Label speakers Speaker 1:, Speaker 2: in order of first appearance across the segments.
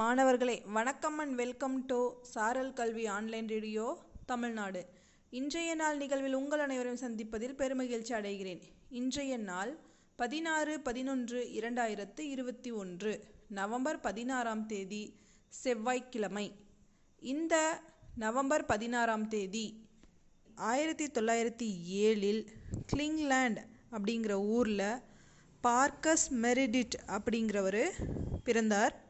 Speaker 1: மாணவர்களே வணக்கம் and welcome to சாரல் கல்வி ஆன்லைன் ரேடியோ தமிழ்நாடு. இன்றைய நாள் நிகழ்வில் உங்கள் அனைவரையும் சந்திப்பதில் பெருமகிழ்ச்சி அடைகிறேன். இன்றைய நாள் பதினாறு பதினொன்று இரண்டாயிரத்து இருபத்தி ஒன்று நவம்பர் பதினாறாம் தேதி செவ்வாய்க்கிழமை. இந்த நவம்பர் பதினாறாம் தேதி ஆயிரத்தி தொள்ளாயிரத்தி ஏழில் கிளிங்லேண்ட் அப்படிங்கிற ஊரில் பார்க்கஸ் மெரிடிட் அப்படிங்கிறவர் பிறந்தார்.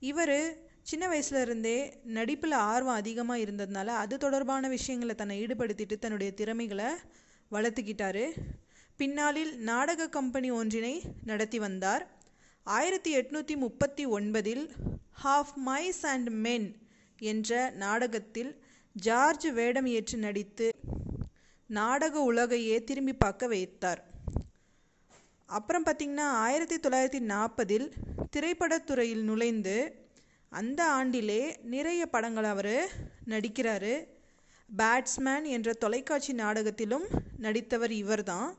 Speaker 1: இவர் சின்ன வயசுல இருந்தே நடிப்பில் ஆர்வம் அதிகமாக இருந்ததுனால அது தொடர்பான விஷயங்களை தன்னை ஈடுபடுத்திட்டு தன்னுடைய திறமைகளை வளர்த்துக்கிட்டாரு. பின்னாளில் நாடக கம்பெனி ஒன்றினை நடத்தி வந்தார். ஆயிரத்தி எட்நூற்றி முப்பத்தி ஒன்பதில் ஹாஃப் மைஸ் அண்ட் மென் என்ற நாடகத்தில் ஜார்ஜ் வேடம் ஏற்று நடித்து நாடக உலகையே திரும்பி பார்க்க வைத்தார். அப்புறம் பார்த்திங்கன்னா ஆயிரத்தி தொள்ளாயிரத்தி நாற்பதில் திரைப்படத்துறையில் நுழைந்து அந்த ஆண்டிலே நிறைய படங்கள் அவர் நடிக்கிறாரு. பேட்ஸ்மேன் என்ற தொலைக்காட்சி நாடகத்திலும் நடித்தவர் இவர்தான்.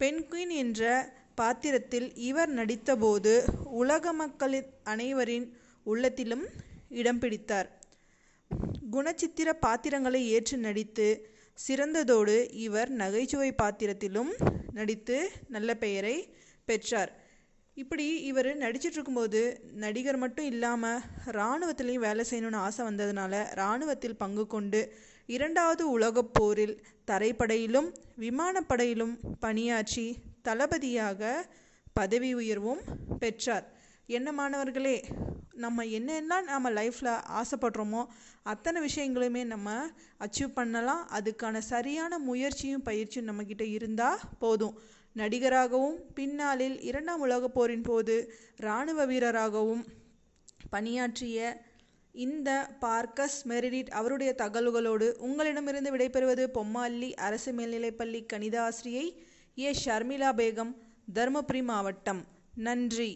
Speaker 1: பென்குயின் என்ற பாத்திரத்தில் இவர் நடித்தபோது உலக மக்களின் அனைவரின் உள்ளத்திலும் இடம் பிடித்தார். குணச்சித்திர பாத்திரங்களை ஏற்று நடித்து சிறந்ததோடு இவர் நகைச்சுவை பாத்திரத்திலும் நடித்து நல்ல பெயரை பெற்றார். இப்படி இவர் நடிச்சிட்ருக்கும்போது நடிகர் மட்டும் இல்லாமல் இராணுவத்திலையும் வேலை செய்யணும்னு ஆசை வந்ததுனால இராணுவத்தில் பங்கு கொண்டு இரண்டாவது உலகப் போரில் தரைப்படையிலும் விமானப்படையிலும் பணியாற்றி தளபதியாக பதவி உயர்வும் பெற்றார். என்ன மாணவர்களே நம்ம என்னென்ன நம்ம லைஃப்பில் ஆசைப்படுறோமோ அத்தனை விஷயங்களுமே நம்ம அச்சீவ் பண்ணலாம். அதுக்கான சரியான முயற்சியும் பயிற்சியும் நம்மக்கிட்ட இருந்தால் போதும். நடிகராகவும் பின்னாளில் இரண்டாம் உலகப் போரின் போது இராணுவ வீரராகவும் பணியாற்றிய இந்த பார்க்கஸ் மெரிடிட் அவருடைய தகவல்களோடு உங்களிடமிருந்து விடைபெறுவது பொம்மாள்ளி அரசு மேல்நிலைப்பள்ளி கணித ஆசிரியை ஏ. ஷர்மிளா பேகம் தருமபுரி மாவட்டம். நன்றி.